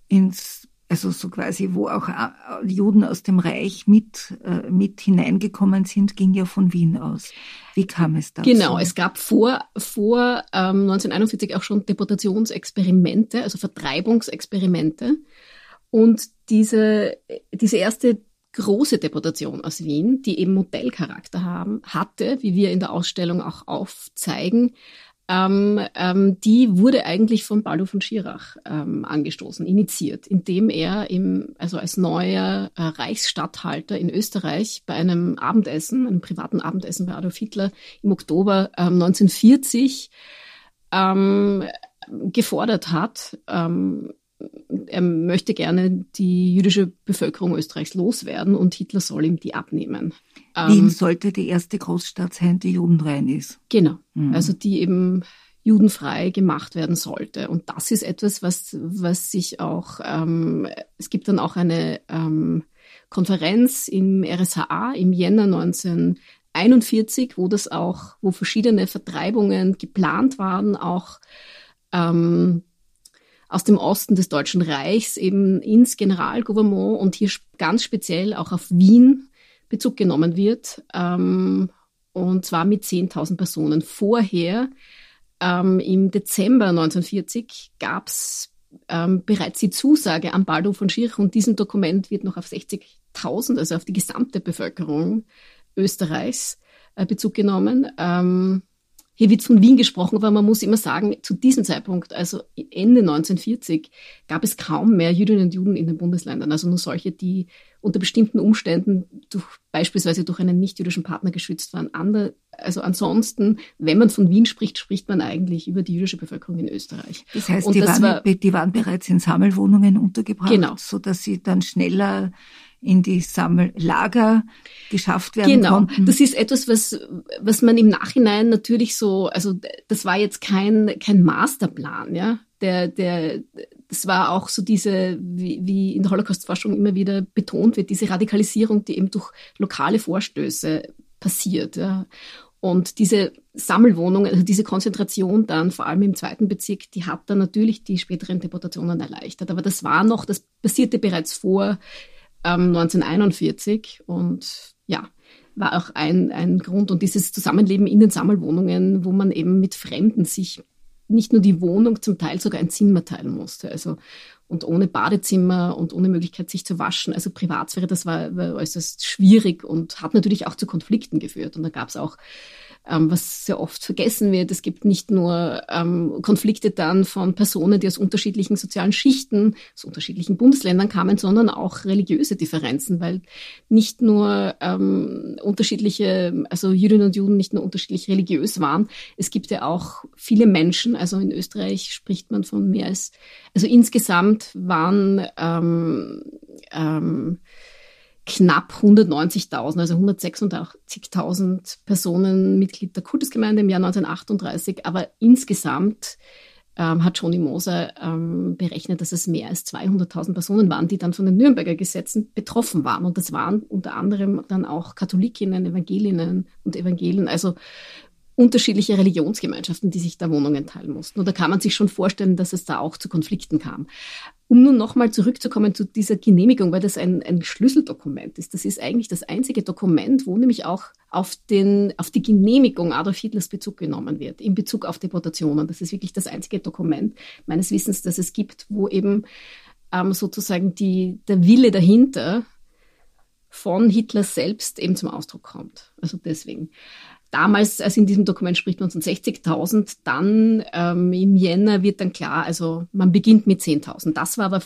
ins also so quasi, wo auch äh, Juden aus dem Reich mit, äh, mit hineingekommen sind, ging ja von Wien aus. Wie kam es dazu? Genau, es gab vor, vor ähm, 1941 auch schon Deportationsexperimente, also Vertreibungsexperimente. Und diese, diese erste große Deportation aus Wien, die eben Modellcharakter haben, hatte, wie wir in der Ausstellung auch aufzeigen, ähm, ähm, die wurde eigentlich von Baldo von Schirach ähm, angestoßen, initiiert, indem er im, also als neuer äh, Reichsstatthalter in Österreich bei einem Abendessen, einem privaten Abendessen bei Adolf Hitler im Oktober ähm, 1940 ähm, gefordert hat, ähm, er möchte gerne die jüdische Bevölkerung Österreichs loswerden und Hitler soll ihm die abnehmen. Wien ähm, sollte die erste Großstadt sein, die judenrein ist. Genau, mhm. also die eben judenfrei gemacht werden sollte. Und das ist etwas, was, was sich auch, ähm, es gibt dann auch eine ähm, Konferenz im RSHA im Jänner 1941, wo das auch, wo verschiedene Vertreibungen geplant waren, auch ähm, aus dem Osten des Deutschen Reichs eben ins Generalgouvernement und hier ganz speziell auch auf Wien Bezug genommen wird. Ähm, und zwar mit 10.000 Personen. Vorher, ähm, im Dezember 1940, gab es ähm, bereits die Zusage an Baldo von Schirch und diesem Dokument wird noch auf 60.000, also auf die gesamte Bevölkerung Österreichs äh, Bezug genommen. Ähm, hier wird von Wien gesprochen, aber man muss immer sagen, zu diesem Zeitpunkt, also Ende 1940, gab es kaum mehr Jüdinnen und Juden in den Bundesländern. Also nur solche, die unter bestimmten Umständen durch, beispielsweise durch einen nicht-jüdischen Partner geschützt waren. Ander, also ansonsten, wenn man von Wien spricht, spricht man eigentlich über die jüdische Bevölkerung in Österreich. Das heißt, die, das waren, war, die waren bereits in Sammelwohnungen untergebracht, genau. sodass sie dann schneller in die Sammellager geschafft werden genau. konnten. Genau, das ist etwas, was, was man im Nachhinein natürlich so, also das war jetzt kein, kein Masterplan, ja. Der, der, das war auch so diese, wie, wie in der Holocaust-Forschung immer wieder betont wird, diese Radikalisierung, die eben durch lokale Vorstöße passiert. Ja. Und diese Sammelwohnungen, also diese Konzentration dann, vor allem im zweiten Bezirk, die hat dann natürlich die späteren Deportationen erleichtert. Aber das war noch, das passierte bereits vor ähm, 1941 und ja, war auch ein, ein Grund. Und dieses Zusammenleben in den Sammelwohnungen, wo man eben mit Fremden sich nicht nur die Wohnung, zum Teil sogar ein Zimmer teilen musste. Also und ohne Badezimmer und ohne Möglichkeit, sich zu waschen. Also Privatsphäre, das war, war äußerst schwierig und hat natürlich auch zu Konflikten geführt. Und da gab es auch ähm, was sehr oft vergessen wird. Es gibt nicht nur ähm, Konflikte dann von Personen, die aus unterschiedlichen sozialen Schichten, aus unterschiedlichen Bundesländern kamen, sondern auch religiöse Differenzen, weil nicht nur ähm, unterschiedliche, also Jüdinnen und Juden nicht nur unterschiedlich religiös waren. Es gibt ja auch viele Menschen, also in Österreich spricht man von mehr als, also insgesamt waren ähm, ähm, knapp 190.000, also 186.000 Personen Mitglied der Kultusgemeinde im Jahr 1938. Aber insgesamt ähm, hat Joni Moser ähm, berechnet, dass es mehr als 200.000 Personen waren, die dann von den Nürnberger Gesetzen betroffen waren. Und das waren unter anderem dann auch Katholikinnen, Evangelinnen und Evangelien. Also unterschiedliche Religionsgemeinschaften, die sich da Wohnungen teilen mussten. Und da kann man sich schon vorstellen, dass es da auch zu Konflikten kam. Um nun nochmal zurückzukommen zu dieser Genehmigung, weil das ein, ein Schlüsseldokument ist. Das ist eigentlich das einzige Dokument, wo nämlich auch auf, den, auf die Genehmigung Adolf Hitlers Bezug genommen wird, in Bezug auf Deportationen. Das ist wirklich das einzige Dokument meines Wissens, das es gibt, wo eben ähm, sozusagen die, der Wille dahinter von Hitler selbst eben zum Ausdruck kommt. Also deswegen. Damals, also in diesem Dokument spricht man von 60.000, dann ähm, im Jänner wird dann klar, also man beginnt mit 10.000. Das war aber,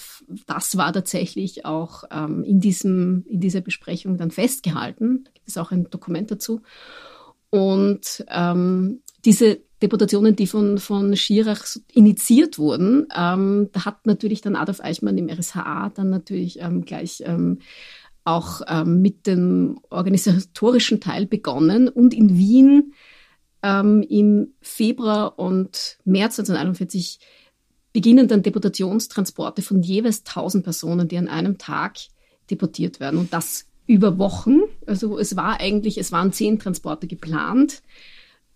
das war tatsächlich auch ähm, in diesem, in dieser Besprechung dann festgehalten. Da gibt es auch ein Dokument dazu. Und ähm, diese Deputationen, die von, von Schirach initiiert wurden, ähm, da hat natürlich dann Adolf Eichmann im RSHA dann natürlich ähm, gleich ähm, auch ähm, mit dem organisatorischen Teil begonnen und in Wien ähm, im Februar und März 1941 beginnen dann Deputationstransporte von jeweils 1000 Personen, die an einem Tag deportiert werden und das über Wochen. Also es war eigentlich, es waren zehn Transporte geplant.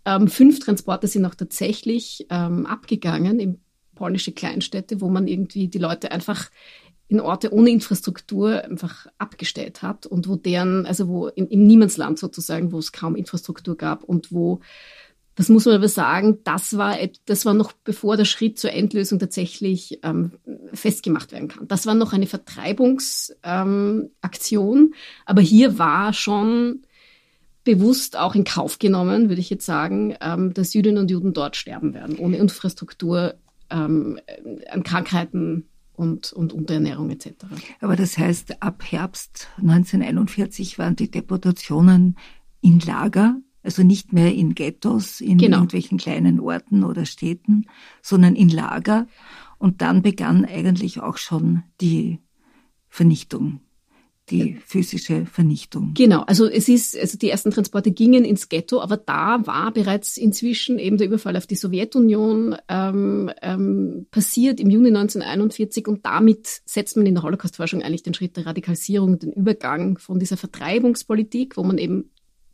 Ähm, fünf Transporte sind auch tatsächlich ähm, abgegangen in polnische Kleinstädte, wo man irgendwie die Leute einfach in Orte ohne Infrastruktur einfach abgestellt hat und wo deren, also wo in, im Niemandsland sozusagen, wo es kaum Infrastruktur gab und wo, das muss man aber sagen, das war, das war noch bevor der Schritt zur Endlösung tatsächlich ähm, festgemacht werden kann. Das war noch eine Vertreibungsaktion, ähm, aber hier war schon bewusst auch in Kauf genommen, würde ich jetzt sagen, ähm, dass Jüdinnen und Juden dort sterben werden, ohne Infrastruktur, ähm, an Krankheiten und, und Unterernährung etc. Aber das heißt, ab Herbst 1941 waren die Deportationen in Lager, also nicht mehr in Ghettos, in genau. irgendwelchen kleinen Orten oder Städten, sondern in Lager. Und dann begann eigentlich auch schon die Vernichtung die physische Vernichtung. Genau, also es ist, also die ersten Transporte gingen ins Ghetto, aber da war bereits inzwischen eben der Überfall auf die Sowjetunion ähm, ähm, passiert im Juni 1941 und damit setzt man in der Holocaust-Forschung eigentlich den Schritt der Radikalisierung, den Übergang von dieser Vertreibungspolitik, wo man eben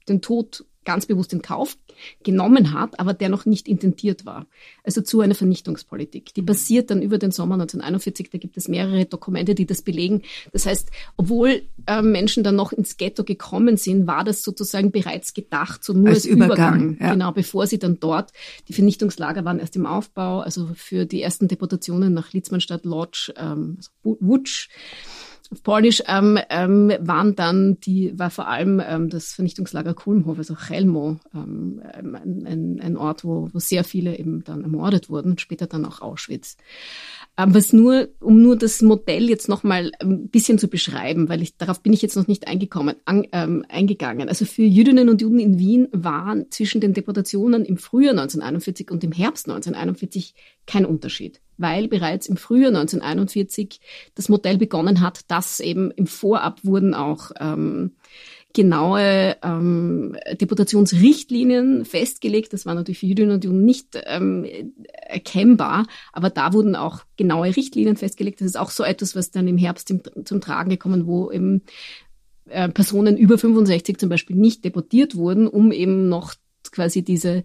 den Tod ganz bewusst in Kauf genommen hat, aber der noch nicht intentiert war. Also zu einer Vernichtungspolitik. Die basiert dann über den Sommer 1941. Da gibt es mehrere Dokumente, die das belegen. Das heißt, obwohl äh, Menschen dann noch ins Ghetto gekommen sind, war das sozusagen bereits gedacht, so nur als, als Übergang. Übergang ja. Genau, bevor sie dann dort, die Vernichtungslager waren erst im Aufbau, also für die ersten Deportationen nach Litzmannstadt Lodz, ähm, also Wutsch, auf Polnisch ähm, ähm, waren dann die, war vor allem ähm, das Vernichtungslager Kulmhof, also Chelmo, ähm, ein, ein, ein Ort, wo, wo sehr viele eben dann ermordet wurden, später dann auch Auschwitz. Ähm, was nur, um nur das Modell jetzt nochmal ein bisschen zu beschreiben, weil ich, darauf bin ich jetzt noch nicht eingekommen, an, ähm, eingegangen. Also für Jüdinnen und Juden in Wien waren zwischen den Deportationen im Frühjahr 1941 und im Herbst 1941 kein Unterschied, weil bereits im Frühjahr 1941 das Modell begonnen hat, dass eben im Vorab wurden auch ähm, genaue ähm, Deputationsrichtlinien festgelegt. Das war natürlich für Jüdinnen und Juden nicht ähm, erkennbar, aber da wurden auch genaue Richtlinien festgelegt. Das ist auch so etwas, was dann im Herbst im, zum Tragen gekommen, wo eben äh, Personen über 65 zum Beispiel nicht deportiert wurden, um eben noch quasi diese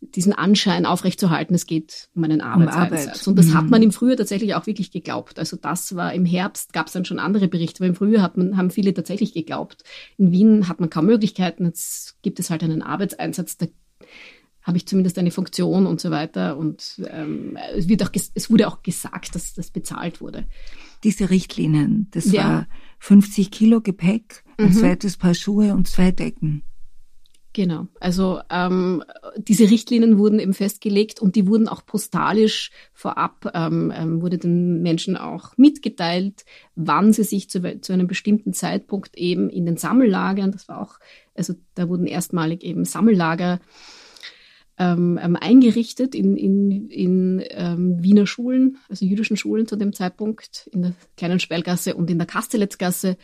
diesen Anschein aufrechtzuerhalten, es geht um einen Arbeitseinsatz. Um Arbeit. Und das mhm. hat man im Frühjahr tatsächlich auch wirklich geglaubt. Also das war im Herbst, gab es dann schon andere Berichte, aber im Frühjahr hat man, haben viele tatsächlich geglaubt. In Wien hat man kaum Möglichkeiten, jetzt gibt es halt einen Arbeitseinsatz, da habe ich zumindest eine Funktion und so weiter. Und ähm, es, wird auch es wurde auch gesagt, dass das bezahlt wurde. Diese Richtlinien, das ja. war 50 Kilo Gepäck, ein mhm. zweites Paar Schuhe und zwei Decken. Genau. Also ähm, diese Richtlinien wurden eben festgelegt und die wurden auch postalisch vorab, ähm, ähm, wurde den Menschen auch mitgeteilt, wann sie sich zu, zu einem bestimmten Zeitpunkt eben in den Sammellagern, das war auch, also da wurden erstmalig eben Sammellager ähm, ähm, eingerichtet in, in, in ähm, Wiener Schulen, also jüdischen Schulen zu dem Zeitpunkt, in der kleinen Spellgasse und in der Kasteletzgasse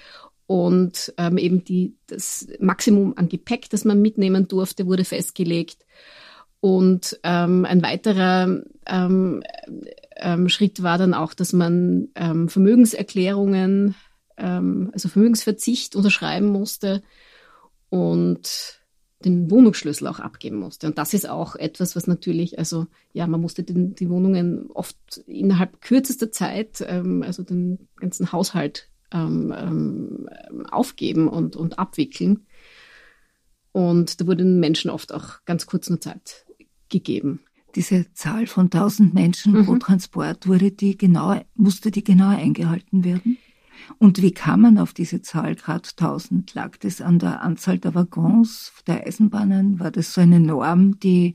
und ähm, eben die, das Maximum an Gepäck, das man mitnehmen durfte, wurde festgelegt. Und ähm, ein weiterer ähm, ähm, Schritt war dann auch, dass man ähm, Vermögenserklärungen, ähm, also Vermögensverzicht unterschreiben musste und den Wohnungsschlüssel auch abgeben musste. Und das ist auch etwas, was natürlich, also ja, man musste den, die Wohnungen oft innerhalb kürzester Zeit, ähm, also den ganzen Haushalt ähm, ähm, aufgeben und, und abwickeln. Und da wurde den Menschen oft auch ganz kurz nur Zeit gegeben. Diese Zahl von 1000 Menschen mhm. pro Transport wurde die genau, musste die genau eingehalten werden? Und wie kam man auf diese Zahl Grad 1000? Lag das an der Anzahl der Waggons der Eisenbahnen? War das so eine Norm, die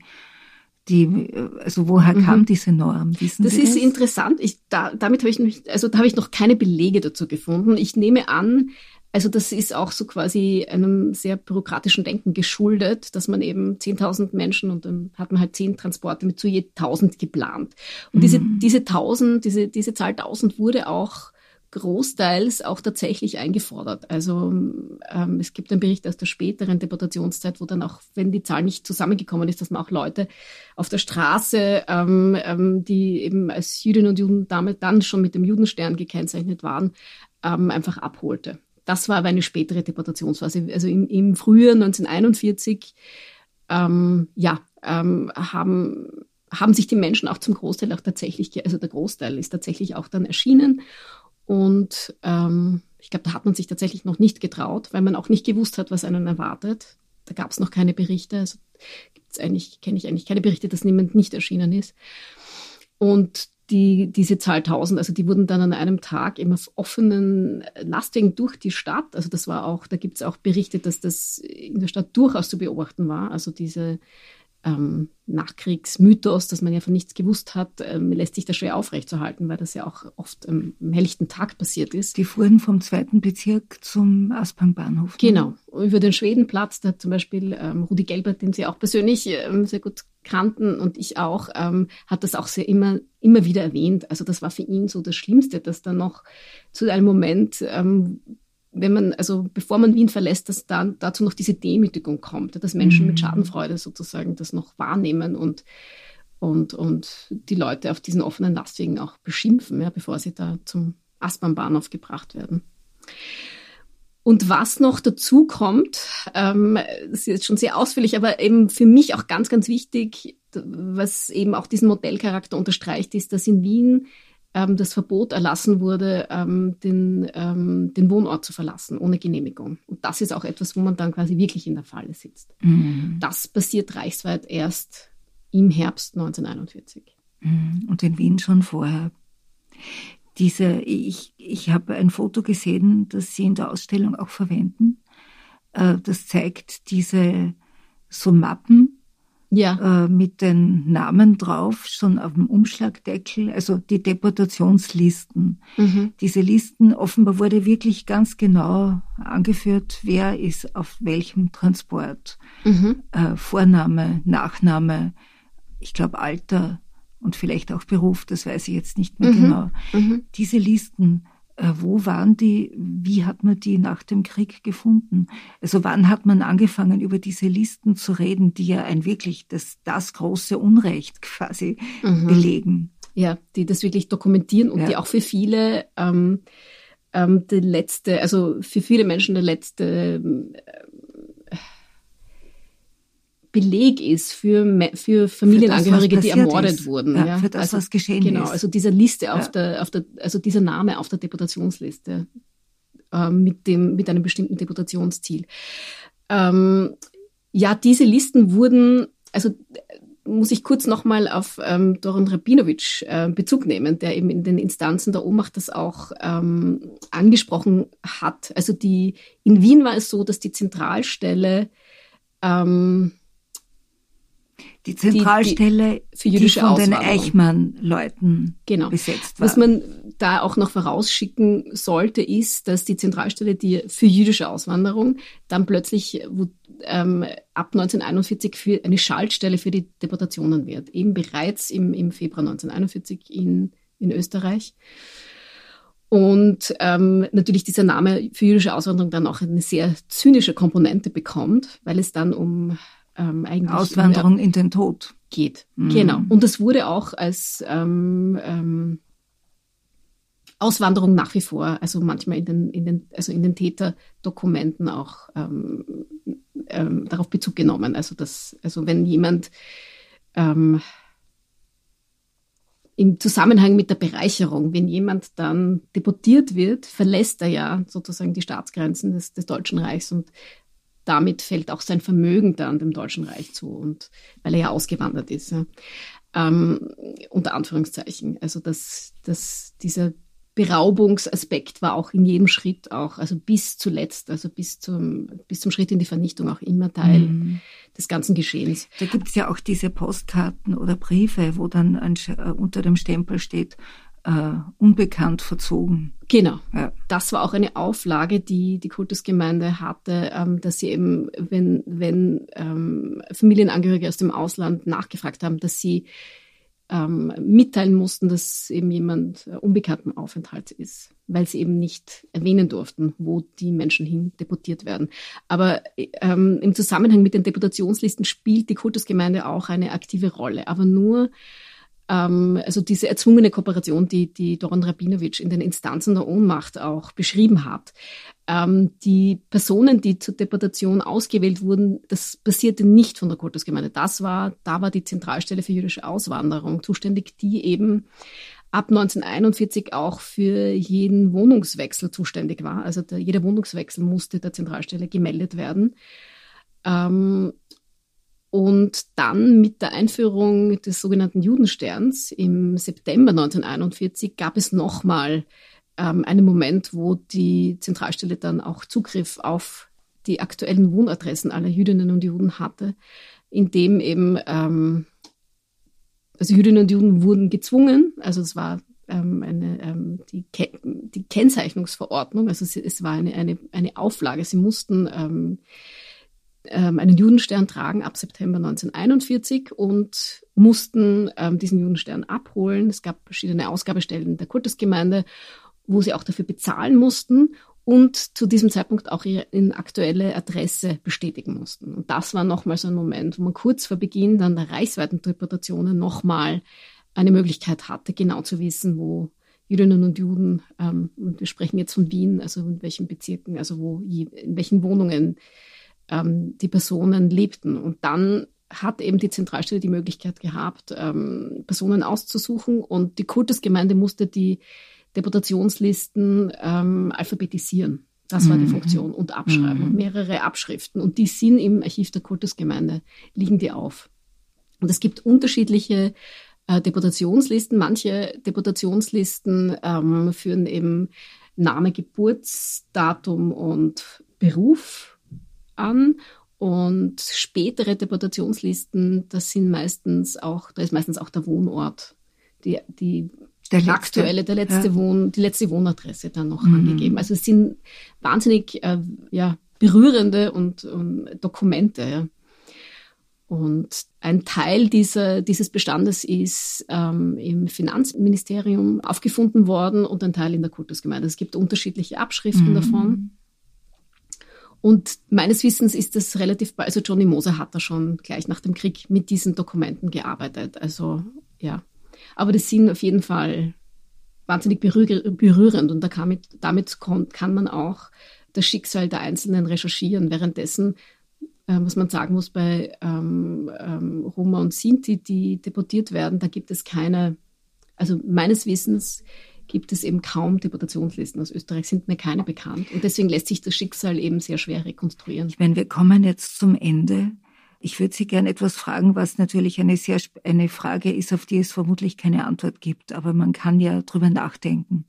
die, also woher mhm. kam diese Norm? Wissen das Sie ist das? interessant. Ich, da, damit habe ich, nicht, also da habe ich noch keine Belege dazu gefunden. Ich nehme an, also das ist auch so quasi einem sehr bürokratischen Denken geschuldet, dass man eben 10.000 Menschen und dann hat man halt 10 Transporte mit zu je 1.000 geplant. Und mhm. diese, diese 1.000, diese, diese Zahl 1.000 wurde auch großteils auch tatsächlich eingefordert. Also ähm, es gibt einen Bericht aus der späteren Deportationszeit, wo dann auch, wenn die Zahl nicht zusammengekommen ist, dass man auch Leute auf der Straße, ähm, ähm, die eben als Jüdinnen und Juden damit dann schon mit dem Judenstern gekennzeichnet waren, ähm, einfach abholte. Das war aber eine spätere Deportationsphase. Also im, im Frühjahr 1941 ähm, ja, ähm, haben haben sich die Menschen auch zum Großteil auch tatsächlich, also der Großteil ist tatsächlich auch dann erschienen und ähm, ich glaube, da hat man sich tatsächlich noch nicht getraut, weil man auch nicht gewusst hat, was einen erwartet. Da gab es noch keine Berichte. Also gibt's eigentlich, kenne ich eigentlich keine Berichte, dass niemand nicht erschienen ist. Und die, diese Zahl 1000, also die wurden dann an einem Tag eben auf offenen Lastwagen durch die Stadt. Also das war auch, da gibt es auch Berichte, dass das in der Stadt durchaus zu beobachten war. Also diese ähm, Nachkriegsmythos, dass man ja von nichts gewusst hat, ähm, lässt sich da schwer aufrechtzuerhalten, weil das ja auch oft ähm, am helllichten Tag passiert ist. Die fuhren vom zweiten Bezirk zum Aspang-Bahnhof. Ne? Genau, über den Schwedenplatz, da hat zum Beispiel ähm, Rudi Gelbert, den Sie auch persönlich ähm, sehr gut kannten und ich auch, ähm, hat das auch sehr immer, immer wieder erwähnt. Also das war für ihn so das Schlimmste, dass dann noch zu einem Moment ähm, wenn man, also bevor man Wien verlässt, dass dann dazu noch diese Demütigung kommt, dass Menschen mhm. mit Schadenfreude sozusagen das noch wahrnehmen und, und, und die Leute auf diesen offenen Lastwegen auch beschimpfen, ja, bevor sie da zum Aspernbahnhof gebracht werden. Und was noch dazu kommt, ähm, das ist jetzt schon sehr ausführlich, aber eben für mich auch ganz, ganz wichtig, was eben auch diesen Modellcharakter unterstreicht, ist, dass in Wien ähm, das Verbot erlassen wurde, ähm, den, ähm, den Wohnort zu verlassen ohne Genehmigung. Und das ist auch etwas, wo man dann quasi wirklich in der Falle sitzt. Mhm. Das passiert reichsweit erst im Herbst 1941. Mhm. Und in Wien schon vorher. Diese, ich, ich habe ein Foto gesehen, das Sie in der Ausstellung auch verwenden. Äh, das zeigt diese so Mappen, ja. äh, mit den Namen drauf, schon auf dem Umschlagdeckel, also die Deportationslisten. Mhm. Diese Listen, offenbar wurde wirklich ganz genau angeführt, wer ist auf welchem Transport. Mhm. Äh, Vorname, Nachname, ich glaube Alter und vielleicht auch Beruf, das weiß ich jetzt nicht mehr mhm. genau. Mhm. Diese Listen wo waren die, wie hat man die nach dem Krieg gefunden? Also wann hat man angefangen, über diese Listen zu reden, die ja ein wirklich das, das große Unrecht quasi mhm. belegen? Ja, die das wirklich dokumentieren und ja. die auch für viele ähm, ähm, der letzte, also für viele Menschen der letzte Beleg ist für, für Familienangehörige, für das, die ermordet ist. wurden. Ja, ja. Für das, also, was geschehen genau, ist. Genau, also diese Liste auf der, auf der, also dieser Name auf der Deportationsliste äh, mit dem, mit einem bestimmten Deportationsziel. Ähm, ja, diese Listen wurden, also muss ich kurz nochmal auf ähm, Doron Rabinowitsch äh, Bezug nehmen, der eben in den Instanzen der Ohnmacht das auch ähm, angesprochen hat. Also die in Wien war es so, dass die Zentralstelle ähm, die Zentralstelle, die, die für jüdische die von den Eichmann-Leuten genau. besetzt war. Was man da auch noch vorausschicken sollte, ist, dass die Zentralstelle, die für jüdische Auswanderung dann plötzlich wo, ähm, ab 1941 für eine Schaltstelle für die Deportationen wird. Eben bereits im, im Februar 1941 in, in Österreich. Und ähm, natürlich dieser Name für jüdische Auswanderung dann auch eine sehr zynische Komponente bekommt, weil es dann um ähm, eigentlich Auswanderung in den Tod geht. Mhm. Genau. Und das wurde auch als ähm, ähm, Auswanderung nach wie vor, also manchmal in den, in den, also in den Täterdokumenten auch ähm, ähm, darauf Bezug genommen. Also dass, also wenn jemand ähm, im Zusammenhang mit der Bereicherung, wenn jemand dann deportiert wird, verlässt er ja sozusagen die Staatsgrenzen des, des Deutschen Reichs und damit fällt auch sein Vermögen dann dem Deutschen Reich zu und weil er ja ausgewandert ist. Ja. Ähm, unter Anführungszeichen. Also dass, dass dieser Beraubungsaspekt war auch in jedem Schritt auch, also bis zuletzt, also bis zum, bis zum Schritt in die Vernichtung auch immer Teil mhm. des ganzen Geschehens. Da gibt's ja auch diese Postkarten oder Briefe, wo dann ein, äh, unter dem Stempel steht, äh, unbekannt verzogen. Genau. Ja. Das war auch eine Auflage, die die Kultusgemeinde hatte, ähm, dass sie eben, wenn, wenn ähm, Familienangehörige aus dem Ausland nachgefragt haben, dass sie ähm, mitteilen mussten, dass eben jemand äh, unbekannten Aufenthalt ist, weil sie eben nicht erwähnen durften, wo die Menschen hin deportiert werden. Aber ähm, im Zusammenhang mit den Deputationslisten spielt die Kultusgemeinde auch eine aktive Rolle, aber nur also diese erzwungene Kooperation, die, die Doron Rabinowitsch in den Instanzen der Ohnmacht auch beschrieben hat. Ähm, die Personen, die zur Deportation ausgewählt wurden, das passierte nicht von der Kultusgemeinde. Das war, da war die Zentralstelle für jüdische Auswanderung zuständig, die eben ab 1941 auch für jeden Wohnungswechsel zuständig war. Also der, jeder Wohnungswechsel musste der Zentralstelle gemeldet werden. Ähm, und dann mit der Einführung des sogenannten Judensterns im September 1941 gab es nochmal ähm, einen Moment, wo die Zentralstelle dann auch Zugriff auf die aktuellen Wohnadressen aller Jüdinnen und Juden hatte, indem eben ähm, also Jüdinnen und Juden wurden gezwungen, also es war ähm, eine, ähm, die, die Kennzeichnungsverordnung, also es, es war eine, eine, eine Auflage, sie mussten ähm, einen Judenstern tragen ab September 1941 und mussten ähm, diesen Judenstern abholen. Es gab verschiedene Ausgabestellen der Kultusgemeinde, wo sie auch dafür bezahlen mussten und zu diesem Zeitpunkt auch ihre aktuelle Adresse bestätigen mussten. Und das war nochmal so ein Moment, wo man kurz vor Beginn dann der reichsweiten Deportationen nochmal eine Möglichkeit hatte, genau zu wissen, wo Jüdinnen und Juden, ähm, und wir sprechen jetzt von Wien, also in welchen Bezirken, also wo, in welchen Wohnungen ähm, die Personen lebten. Und dann hat eben die Zentralstelle die Möglichkeit gehabt, ähm, Personen auszusuchen und die Kultusgemeinde musste die Deputationslisten ähm, alphabetisieren. Das war die mhm. Funktion und abschreiben, mhm. mehrere Abschriften. Und die sind im Archiv der Kultusgemeinde, liegen die auf. Und es gibt unterschiedliche äh, Deputationslisten. Manche Deputationslisten ähm, führen eben Name, Geburtsdatum und Beruf an und spätere Deportationslisten, das sind meistens auch, da ist meistens auch der Wohnort, die, die der letzte, aktuelle, der letzte ja. Wohn, die letzte Wohnadresse dann noch mhm. angegeben. Also es sind wahnsinnig äh, ja, berührende und, und Dokumente. Ja. Und ein Teil dieser, dieses Bestandes ist ähm, im Finanzministerium aufgefunden worden und ein Teil in der Kultusgemeinde. Es gibt unterschiedliche Abschriften mhm. davon. Und meines Wissens ist das relativ bald, also Johnny Moser hat da schon gleich nach dem Krieg mit diesen Dokumenten gearbeitet. Also ja. Aber das sind auf jeden Fall wahnsinnig berührend und da kann mit, damit kann man auch das Schicksal der Einzelnen recherchieren. Währenddessen, äh, was man sagen muss, bei ähm, ähm, Roma und Sinti, die deportiert werden, da gibt es keine, also meines Wissens gibt es eben kaum Deportationslisten aus Österreich, sind mir keine bekannt. Und deswegen lässt sich das Schicksal eben sehr schwer rekonstruieren. Ich meine, wir kommen jetzt zum Ende. Ich würde Sie gerne etwas fragen, was natürlich eine sehr eine Frage ist, auf die es vermutlich keine Antwort gibt, aber man kann ja drüber nachdenken.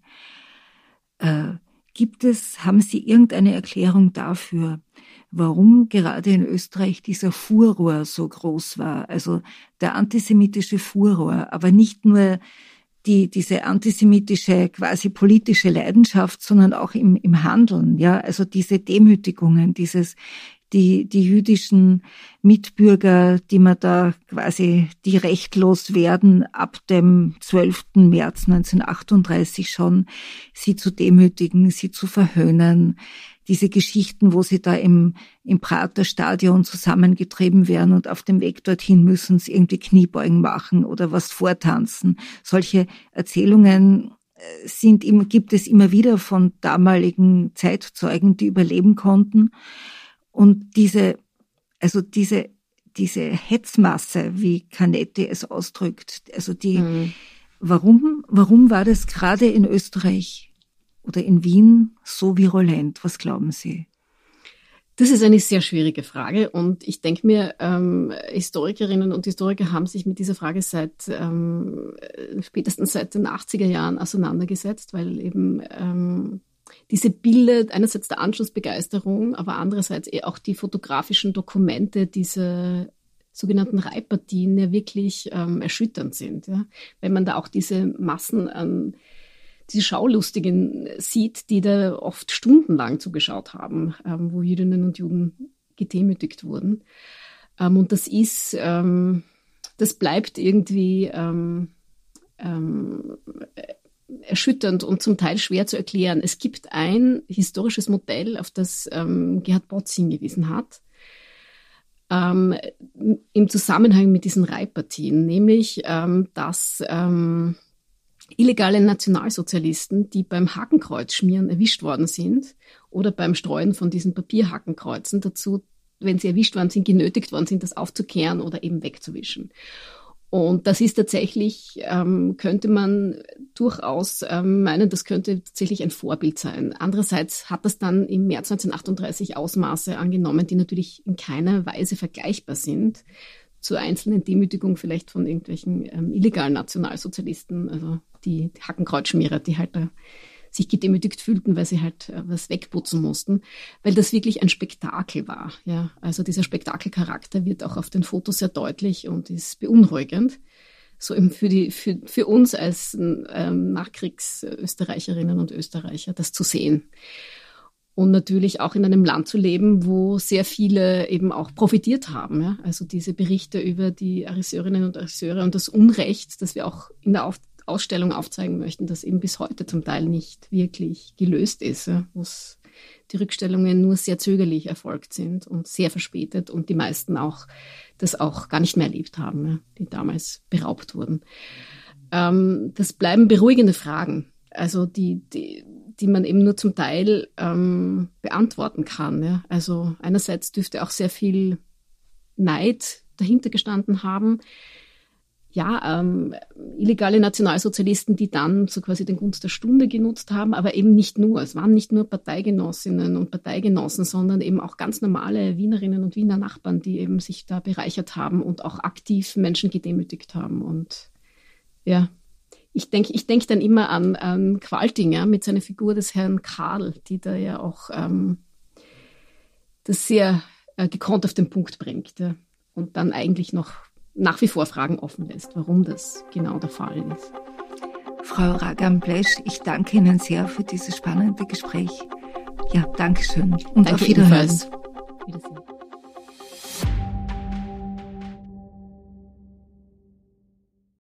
Äh, gibt es, haben Sie irgendeine Erklärung dafür, warum gerade in Österreich dieser Furor so groß war? Also der antisemitische Furor, aber nicht nur die, diese antisemitische, quasi politische Leidenschaft, sondern auch im, im Handeln, ja, also diese Demütigungen, dieses, die, die jüdischen Mitbürger, die man da quasi, die rechtlos werden, ab dem 12. März 1938 schon, sie zu demütigen, sie zu verhöhnen, diese Geschichten, wo sie da im, im Prater Stadion zusammengetrieben werden und auf dem Weg dorthin müssen sie irgendwie Kniebeugen machen oder was vortanzen. Solche Erzählungen äh, sind, gibt es immer wieder von damaligen Zeitzeugen, die überleben konnten. Und diese, also diese, diese Hetzmasse, wie Canetti es ausdrückt, also die, mhm. warum, warum war das gerade in Österreich oder in Wien so virulent? Was glauben Sie? Das ist eine sehr schwierige Frage und ich denke mir, ähm, Historikerinnen und Historiker haben sich mit dieser Frage seit ähm, spätestens seit den 80er Jahren auseinandergesetzt, weil eben ähm, diese Bilder, einerseits der Anschlussbegeisterung, aber andererseits eh auch die fotografischen Dokumente, diese sogenannten Reitpartien ja wirklich ähm, erschütternd sind. Ja? Wenn man da auch diese Massen an diese Schaulustigen sieht, die da oft stundenlang zugeschaut haben, ähm, wo Jüdinnen und Juden gedemütigt wurden. Ähm, und das ist, ähm, das bleibt irgendwie ähm, ähm, erschütternd und zum Teil schwer zu erklären. Es gibt ein historisches Modell, auf das ähm, Gerhard Botz hingewiesen hat, ähm, im Zusammenhang mit diesen Reitpartien, nämlich ähm, dass ähm, illegale Nationalsozialisten, die beim Hakenkreuzschmieren erwischt worden sind oder beim Streuen von diesen Papierhakenkreuzen dazu, wenn sie erwischt worden sind, genötigt worden sind, das aufzukehren oder eben wegzuwischen. Und das ist tatsächlich, ähm, könnte man durchaus ähm, meinen, das könnte tatsächlich ein Vorbild sein. Andererseits hat das dann im März 1938 Ausmaße angenommen, die natürlich in keiner Weise vergleichbar sind zur einzelnen Demütigung vielleicht von irgendwelchen ähm, illegalen Nationalsozialisten, also die, Hackenkreuzschmierer, die halt da sich gedemütigt fühlten, weil sie halt äh, was wegputzen mussten, weil das wirklich ein Spektakel war. Ja, also dieser Spektakelcharakter wird auch auf den Fotos sehr deutlich und ist beunruhigend. So eben für die für für uns als ähm, Nachkriegsösterreicherinnen und Österreicher das zu sehen und natürlich auch in einem Land zu leben, wo sehr viele eben auch profitiert haben. Ja? Also diese Berichte über die Ariseurinnen und Ariseure und das Unrecht, das wir auch in der Auf Ausstellung aufzeigen möchten, das eben bis heute zum Teil nicht wirklich gelöst ist, wo die Rückstellungen nur sehr zögerlich erfolgt sind und sehr verspätet und die meisten auch das auch gar nicht mehr erlebt haben, die damals beraubt wurden. Ähm, das bleiben beruhigende Fragen. Also die, die die man eben nur zum Teil ähm, beantworten kann. Ja? Also einerseits dürfte auch sehr viel Neid dahinter gestanden haben. Ja, ähm, illegale Nationalsozialisten, die dann so quasi den Gunst der Stunde genutzt haben, aber eben nicht nur. Es waren nicht nur Parteigenossinnen und Parteigenossen, sondern eben auch ganz normale Wienerinnen und Wiener Nachbarn, die eben sich da bereichert haben und auch aktiv Menschen gedemütigt haben. Und ja, ich denke ich denk dann immer an, an Qualtinger mit seiner Figur des Herrn Karl, die da ja auch ähm, das sehr äh, gekonnt auf den Punkt bringt ja, und dann eigentlich noch nach wie vor Fragen offen lässt, warum das genau der Fall ist. Frau Ragam-Blesch, ich danke Ihnen sehr für dieses spannende Gespräch. Ja, Dankeschön und danke auf Wiederhören. Wiedersehen.